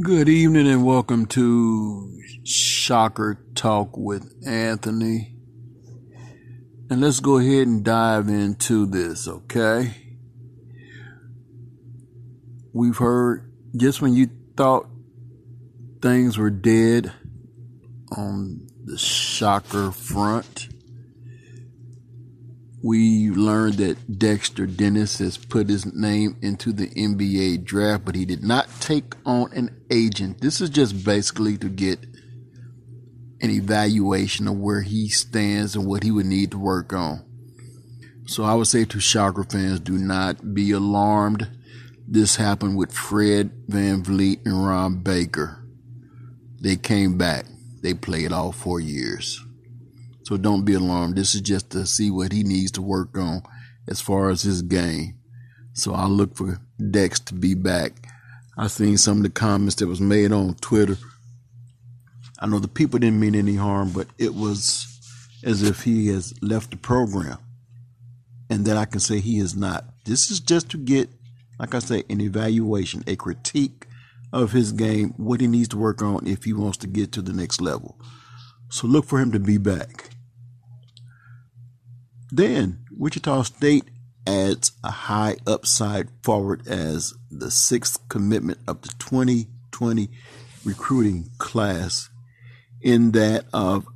Good evening and welcome to Shocker Talk with Anthony. And let's go ahead and dive into this, okay? We've heard just when you thought things were dead on the Shocker front, we learned that Dexter Dennis has put his name into the NBA draft, but he did not take on an agent. This is just basically to get an evaluation of where he stands and what he would need to work on. So I would say to Shocker fans, do not be alarmed. This happened with Fred VanVleet and Ron Baker. They came back. They played all four years. So don't be alarmed. This is just to see what he needs to work on as far as his game. So I look for Dex to be back. I seen some of the comments that was made on Twitter. I know the people didn't mean any harm, but it was as if he has left the program. And that I can say he is not. This is just to get, like I say, an evaluation, a critique of his game, what he needs to work on if he wants to get to the next level. So look for him to be back. Then Wichita State adds a high upside forward as the sixth commitment of the 2020 recruiting class, in that of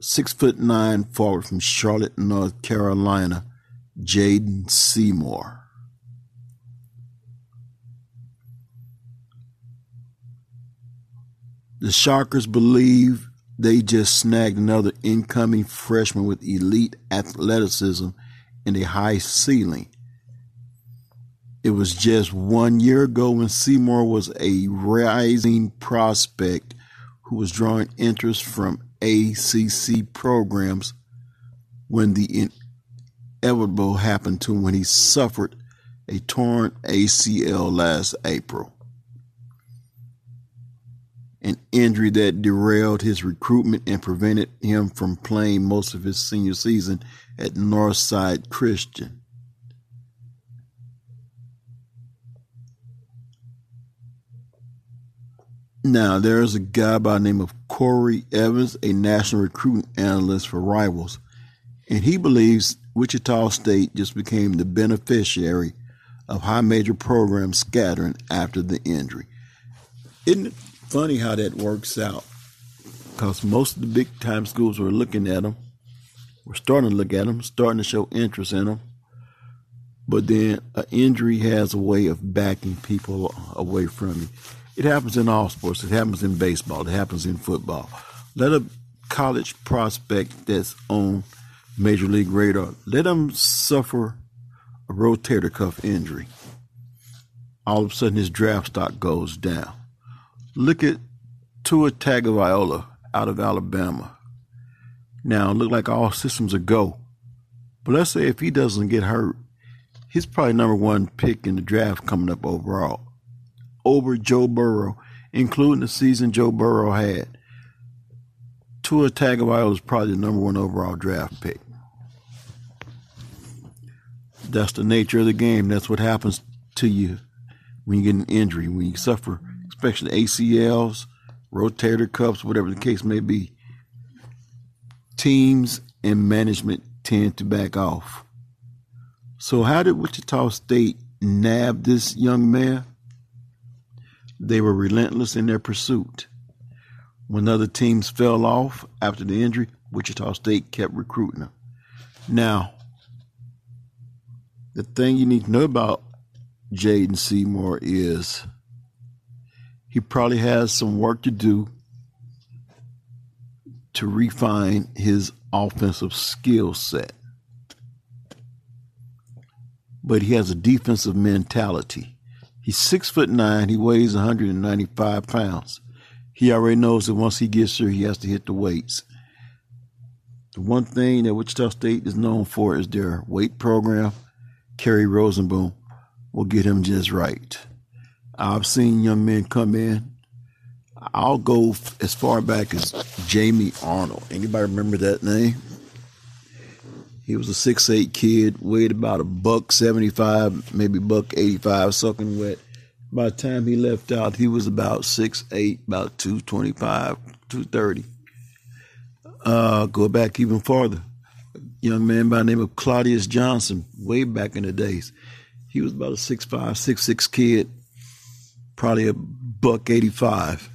six foot nine forward from Charlotte, North Carolina, Jaden Seymour. The Shockers believe they just snagged another incoming freshman with elite athleticism and a high ceiling. It was just one year ago when Seymour was a rising prospect who was drawing interest from ACC programs when the inevitable happened to him when he suffered a torn ACL last April an injury that derailed his recruitment and prevented him from playing most of his senior season at Northside Christian. Now, there's a guy by the name of Corey Evans, a national recruiting analyst for Rivals, and he believes Wichita State just became the beneficiary of high major programs scattering after the injury. Isn't it funny how that works out because most of the big time schools were looking at them, were starting to look at them, starting to show interest in them. But then an injury has a way of backing people away from you. It happens in all sports. It happens in baseball. It happens in football. Let a college prospect that's on major league radar let them suffer a rotator cuff injury. All of a sudden, his draft stock goes down. Look at Tua Tagovailoa out of Alabama. Now, look like all systems are go. But let's say if he doesn't get hurt, he's probably number one pick in the draft coming up overall. Over Joe Burrow, including the season Joe Burrow had. Tua Tagovailoa is probably the number one overall draft pick. That's the nature of the game. That's what happens to you when you get an injury, when you suffer especially ACLs, rotator cuffs, whatever the case may be, teams and management tend to back off. So, how did Wichita State nab this young man? They were relentless in their pursuit. When other teams fell off after the injury, Wichita State kept recruiting him. Now, the thing you need to know about Jaden Seymour is he probably has some work to do to refine his offensive skill set. But he has a defensive mentality. He's six foot nine. He weighs 195 pounds. He already knows that once he gets here, he has to hit the weights. The one thing that Wichita State is known for is their weight program. Kerry Rosenboom will get him just right. I've seen young men come in. I'll go as far back as Jamie Arnold. Anybody remember that name? He was a six eight kid, weighed about a buck seventy five, maybe buck eighty five, sucking wet. By the time he left out, he was about six eight, about 225, 230. Uh, go back even farther. A young man by the name of Claudius Johnson, way back in the days. He was about a six five, six six kid, probably a buck 85.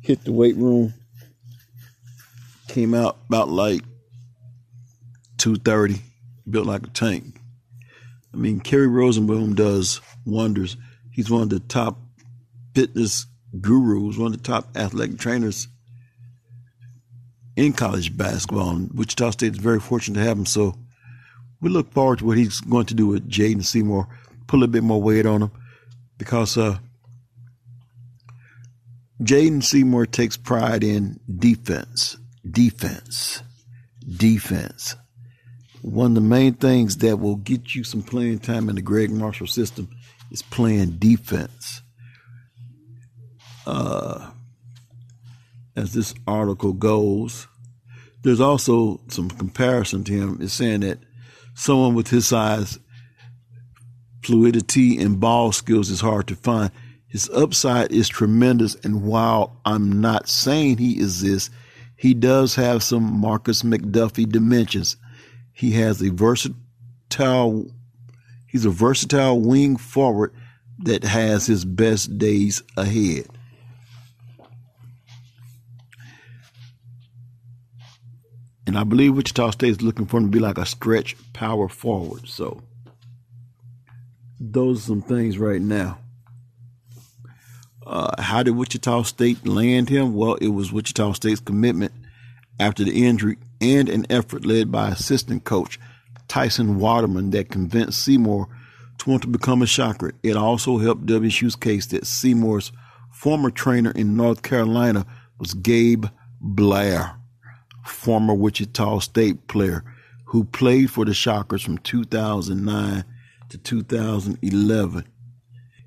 Hit the weight room, came out about like 230, built like a tank. I mean, Kerry Rosenboom does wonders. He's one of the top fitness gurus, one of the top athletic trainers in college basketball. And Wichita State is very fortunate to have him. So we look forward to what he's going to do with Jaden Seymour, put a little bit more weight on him because uh, Jaden Seymour takes pride in defense, defense, defense one of the main things that will get you some playing time in the Gregg Marshall system is playing defense. Uh, as this article goes, there's also some comparison to him. It's saying that someone with his size, fluidity, and ball skills is hard to find. His upside is tremendous, and while I'm not saying he is this, he does have some Markis McDuffie dimensions. He has a versatile he's a versatile wing forward that has his best days ahead. And I believe Wichita State is looking for him to be like a stretch power forward. So those are some things right now. Uh, how did Wichita State land him? Well, it was Wichita State's commitment after the injury and an effort led by assistant coach Tyson Waterman that convinced Seymour to want to become a shocker. It also helped WSU's case that Seymour's former trainer in North Carolina was Gabe Blair, former Wichita State player who played for the Shockers from 2009 to 2011.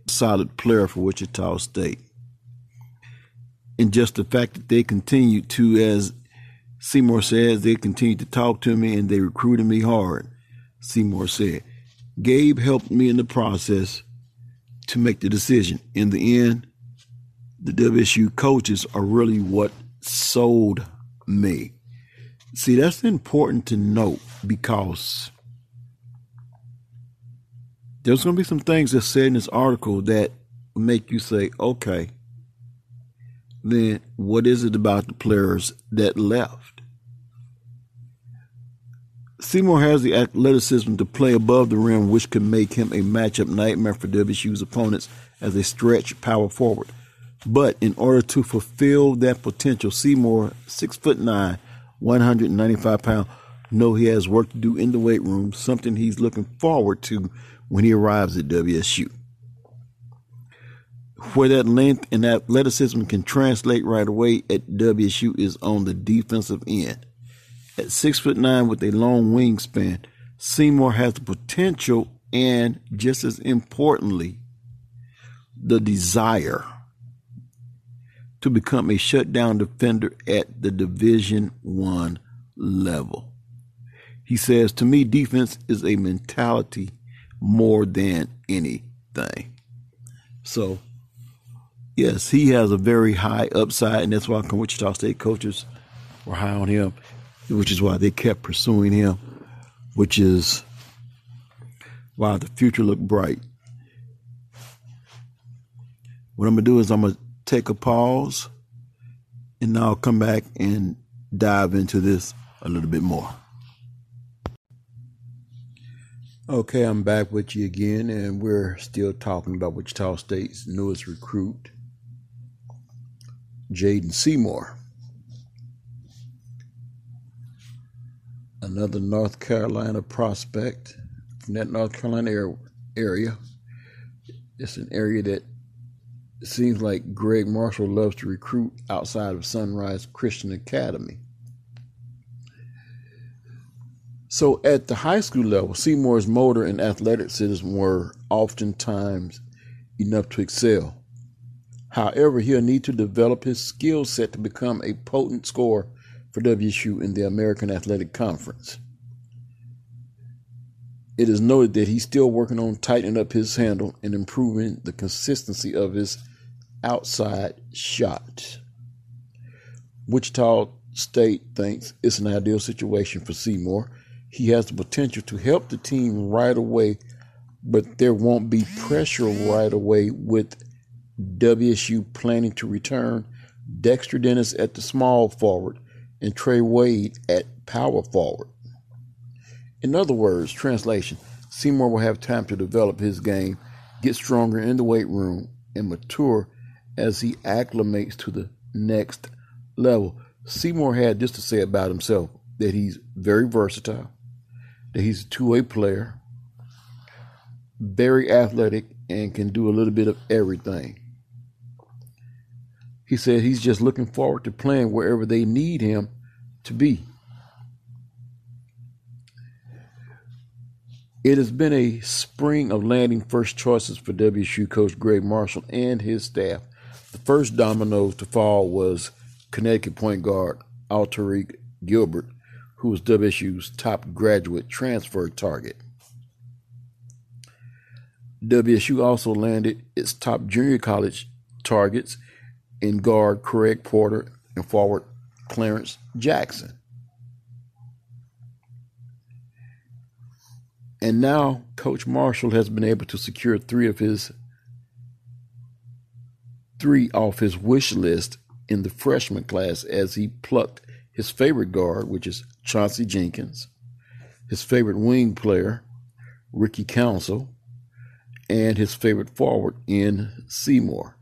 Solid player for Wichita State. And just the fact that they continued to, as Seymour says they continued to talk to me and they recruited me hard. Seymour said, Gabe helped me in the process to make the decision. In the end, the WSU coaches are really what sold me. See, that's important to note because there's going to be some things that said in this article that make you say, okay, then what is it about the players that left? Seymour has the athleticism to play above the rim, which could make him a matchup nightmare for WSU's opponents as a stretch power forward. But in order to fulfill that potential, Seymour, six foot nine, 195 pounds, know he has work to do in the weight room, something he's looking forward to when he arrives at WSU where that length and athleticism can translate right away at WSU is on the defensive end. At six foot nine with a long wingspan, Seymour has the potential and just as importantly, the desire to become a shutdown defender at the division one level. He says, to me, defense is a mentality more than anything. So yes, he has a very high upside, and that's why Wichita State coaches were high on him, which is why they kept pursuing him, which is why the future looked bright. What I'm gonna do is I'm gonna take a pause, and I'll come back and dive into this a little bit more. Okay, I'm back with you again, and we're still talking about Wichita State's newest recruit, Jaden Seymour. Another North Carolina prospect from that North Carolina area. It's an area that seems like Gregg Marshall loves to recruit outside of Sunrise Christian Academy. So at the high school level, Seymour's motor and athleticism were oftentimes enough to excel. However, he'll need to develop his skill set to become a potent scorer for WSU in the American Athletic Conference. It is noted that he's still working on tightening up his handle and improving the consistency of his outside shot. Wichita State thinks it's an ideal situation for Seymour. He has the potential to help the team right away, but there won't be pressure right away with WSU planning to return Dexter Dennis at the small forward and Trey Wade at power forward. In other words, translation, Seymour will have time to develop his game, get stronger in the weight room, and mature as he acclimates to the next level. Seymour had this to say about himself that he's very versatile, that he's a two way player, very athletic, and can do a little bit of everything. He said he's just looking forward to playing wherever they need him to be. It has been a spring of landing first choices for WSU coach Gregg Marshall and his staff. The first dominoes to fall was Connecticut point guard Alterique Gilbert, who was WSU's top graduate transfer target. WSU also landed its top junior college targets in guard Craig Porter and forward Clarence Jackson. And now Coach Marshall has been able to secure three of his three off his wish list in the freshman class as he plucked his favorite guard, which is Chauncey Jenkins, his favorite wing player, Ricky Council, and his favorite forward in Seymour.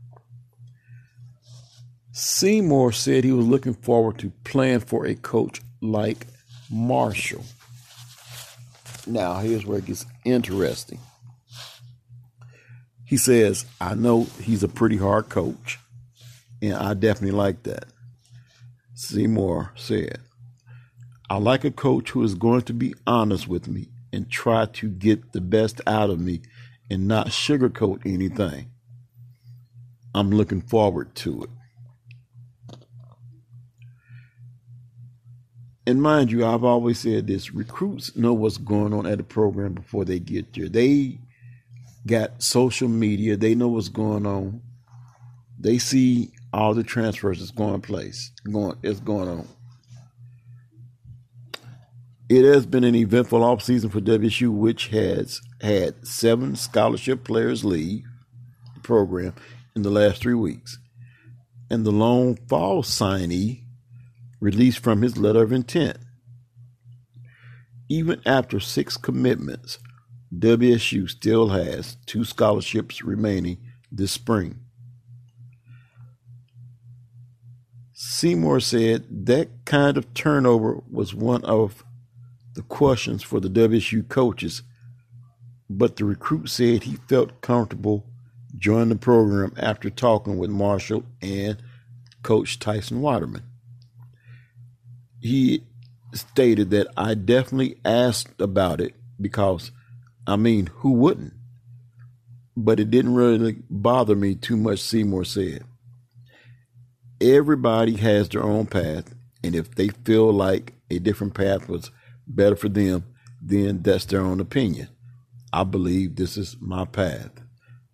Seymour said he was looking forward to playing for a coach like Marshall. Now, here's where it gets interesting. He says, I know he's a pretty hard coach, and I definitely like that. Seymour said, I like a coach who is going to be honest with me and try to get the best out of me and not sugarcoat anything. I'm looking forward to it. and mind you, I've always said this recruits know what's going on at the program before they get there. They got social media, they know what's going on. They see all the transfers that's going place, going it's going on. It has been an eventful offseason for WSU, which has had seven scholarship players leave the program in the last three weeks. And the lone fall signee released from his letter of intent. Even after six commitments, WSU still has two scholarships remaining this spring. Seymour said that kind of turnover was one of the questions for the WSU coaches, but the recruit said he felt comfortable joining the program after talking with Marshall and Coach Tyson Waterman he stated that I definitely asked about it because, I mean, who wouldn't? But it didn't really bother me too much, Seymour said. Everybody has their own path, and if they feel like a different path was better for them, then that's their own opinion. I believe this is my path.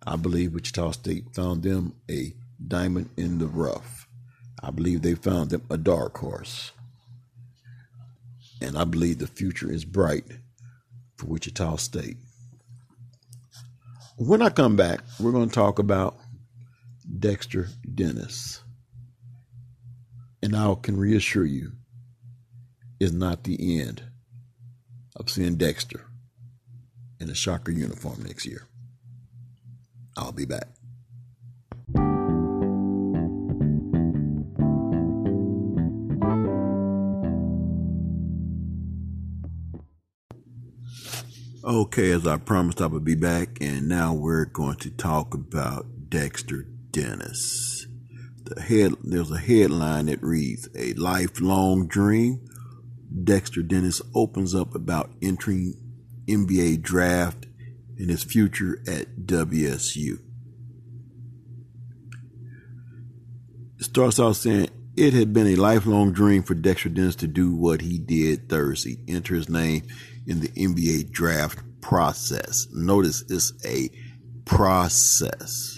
I believe Wichita State found them a diamond in the rough. I believe they found them a dark horse and I believe the future is bright for Wichita State. When I come back, we're going to talk about Dexter Dennis. And I can reassure you, is not the end of seeing Dexter in a Shocker uniform next year. I'll be back. Okay, as I promised, I would be back, and now we're going to talk about Dexter Dennis. The head there's a headline that reads "A Lifelong Dream." Dexter Dennis opens up about entering NBA draft and his future at WSU. It starts out saying it had been a lifelong dream for Dexter Dennis to do what he did Thursday, enter his name in the NBA draft process. Notice it's a process.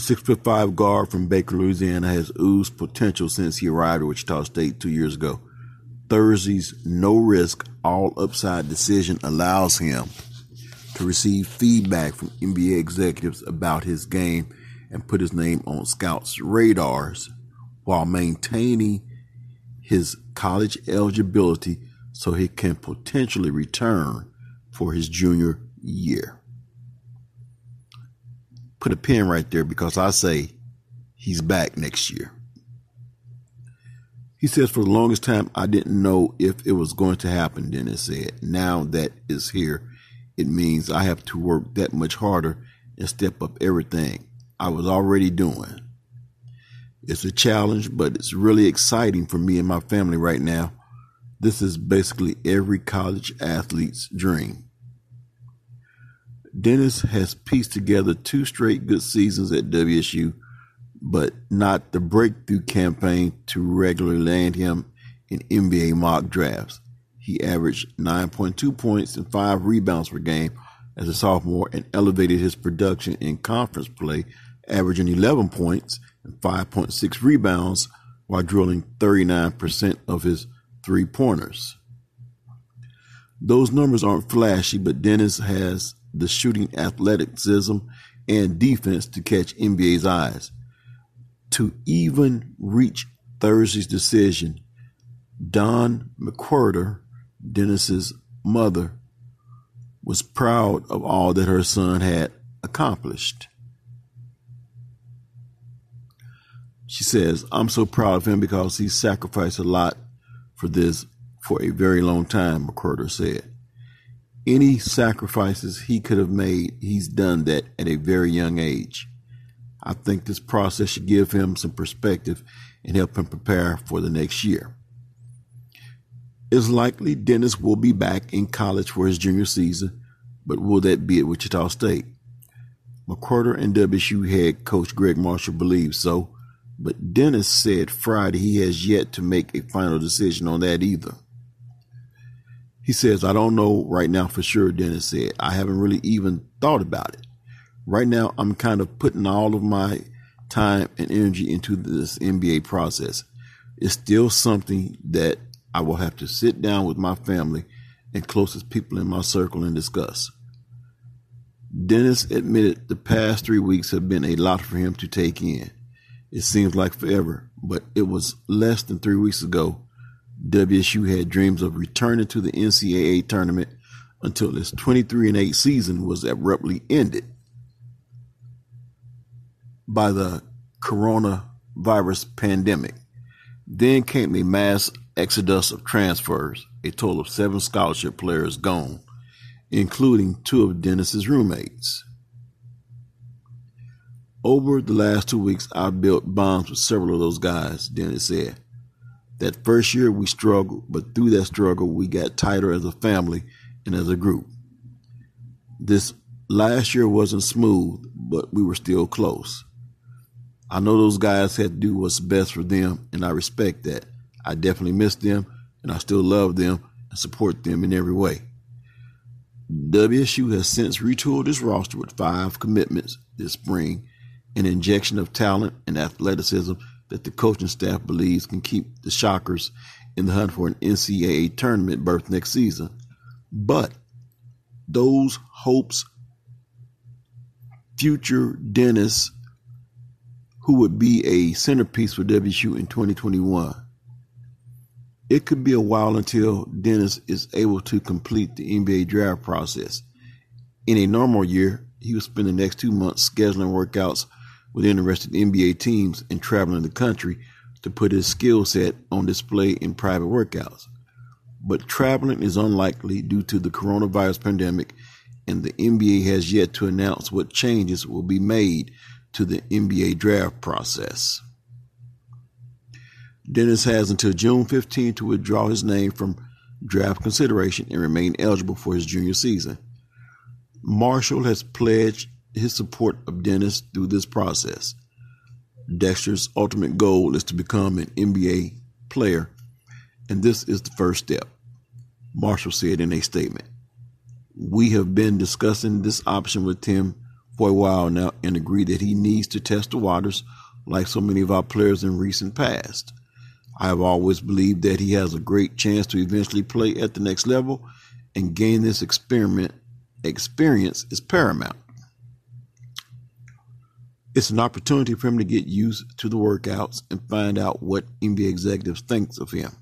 The six foot five guard from Baker, Louisiana has oozed potential since he arrived at Wichita State two years ago. Thursday's no risk, all upside decision allows him to receive feedback from NBA executives about his game and put his name on scouts' radars while maintaining his college eligibility so he can potentially return for his junior year. Put a pin right there because I say he's back next year. He says, for the longest time, I didn't know if it was going to happen, Dennis said. Now that is here, it means I have to work that much harder and step up everything I was already doing. It's a challenge, but it's really exciting for me and my family right now. This is basically every college athlete's dream. Dennis has pieced together two straight good seasons at WSU, but not the breakthrough campaign to regularly land him in NBA mock drafts. He averaged 9.2 points and 5 rebounds per game as a sophomore and elevated his production in conference play, averaging 11 points and 5.6 rebounds while drilling 39% of his three pointers. Those numbers aren't flashy, but Dennis has the shooting athleticism and defense to catch NBA's eyes. To even reach Thursday's decision, Don McWhorter, Dennis's mother, was proud of all that her son had accomplished. She says, I'm so proud of him because he sacrificed a lot for this for a very long time, McWhorter said. Any sacrifices he could have made, he's done that at a very young age. I think this process should give him some perspective and help him prepare for the next year. It's likely Dennis will be back in college for his junior season, but will that be at Wichita State? McWhorter and WSU head coach Gregg Marshall believes so, but Dennis said Friday he has yet to make a final decision on that either. He says, I don't know right now for sure, Dennis said. I haven't really even thought about it. Right now, I'm kind of putting all of my time and energy into this NBA process. It's still something that I will have to sit down with my family and closest people in my circle and discuss. Dennis admitted the past three weeks have been a lot for him to take in. It seems like forever, but it was less than three weeks ago. WSU had dreams of returning to the NCAA tournament until its 23 and 8 season was abruptly ended by the coronavirus pandemic. Then came a mass exodus of transfers, a total of seven scholarship players gone, including two of Dennis's roommates. Over the last two weeks, I've built bonds with several of those guys, Dennis said. That first year we struggled, but through that struggle, we got tighter as a family and as a group. This last year wasn't smooth, but we were still close. I know those guys had to do what's best for them, and I respect that. I definitely miss them, and I still love them and support them in every way. WSU has since retooled its roster with five commitments this spring an injection of talent and athleticism that the coaching staff believes can keep the Shockers in the hunt for an NCAA tournament berth next season. But those hopes, future Dennis, who would be a centerpiece for WSU in 2021, it could be a while until Dennis is able to complete the NBA draft process. In a normal year, he would spend the next two months scheduling workouts with interested NBA teams and traveling the country to put his skill set on display in private workouts. But traveling is unlikely due to the coronavirus pandemic, and the NBA has yet to announce what changes will be made to the NBA draft process. Dennis has until June 15 to withdraw his name from draft consideration and remain eligible for his junior season. Marshall has pledged his support of Dennis through this process. Dexter's ultimate goal is to become an NBA player, and this is the first step, Marshall said in a statement. We have been discussing this option with Tim for a while now and agree that he needs to test the waters like so many of our players in recent past. I have always believed that he has a great chance to eventually play at the next level and gain this experiment experience is paramount. It's an opportunity for him to get used to the workouts and find out what NBA executives think of him.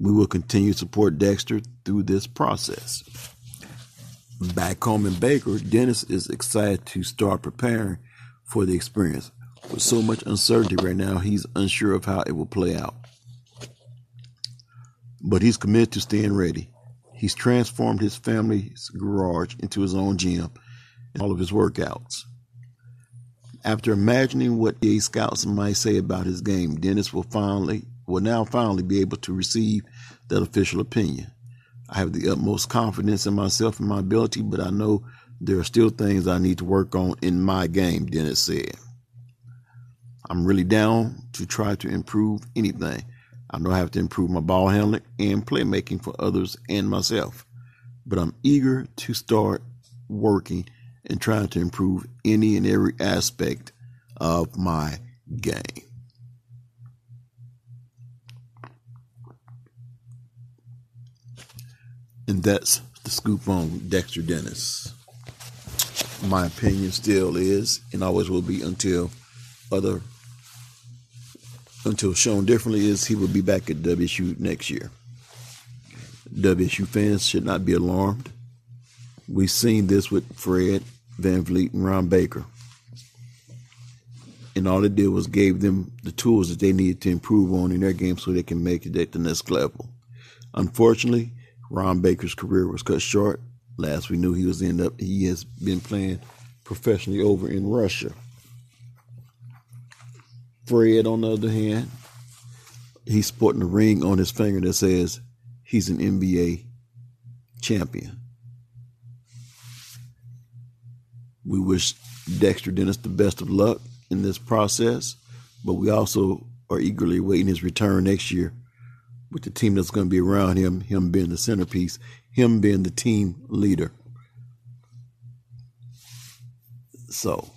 We will continue to support Dexter through this process. Back home in Baker, Dennis is excited to start preparing for the experience. With so much uncertainty right now, he's unsure of how it will play out. But he's committed to staying ready. He's transformed his family's garage into his own gym and all of his workouts. After imagining what the scouts might say about his game, Dennis will finally will now finally be able to receive that official opinion. I have the utmost confidence in myself and my ability, but I know there are still things I need to work on in my game, Dennis said. I'm really down to try to improve anything. I know I have to improve my ball handling and playmaking for others and myself, but I'm eager to start working and trying to improve any and every aspect of my game. And that's the scoop on Dexter Dennis. My opinion still is and always will be until other until shown differently is he will be back at WSU next year. WSU fans should not be alarmed. We've seen this with Fred VanVleet and Ron Baker. And all it did was gave them the tools that they needed to improve on in their game so they can make it at the next level. Unfortunately, Ron Baker's career was cut short. Last we knew he was end up he has been playing professionally over in Russia. Fred, on the other hand, he's sporting a ring on his finger that says he's an NBA champion. We wish Dexter Dennis the best of luck in this process, but we also are eagerly waiting his return next year with the team that's going to be around him, him being the centerpiece, him being the team leader. So,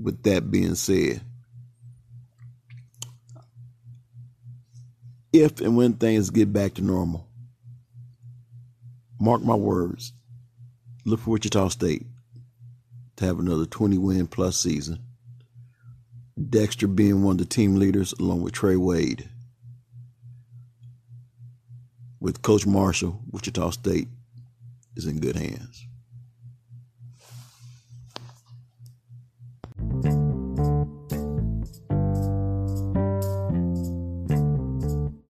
with that being said, if and when things get back to normal, mark my words, look for Wichita State to have another 20 win plus season. Dexter being one of the team leaders along with Trey Wade. With Coach Marshall, Wichita State is in good hands.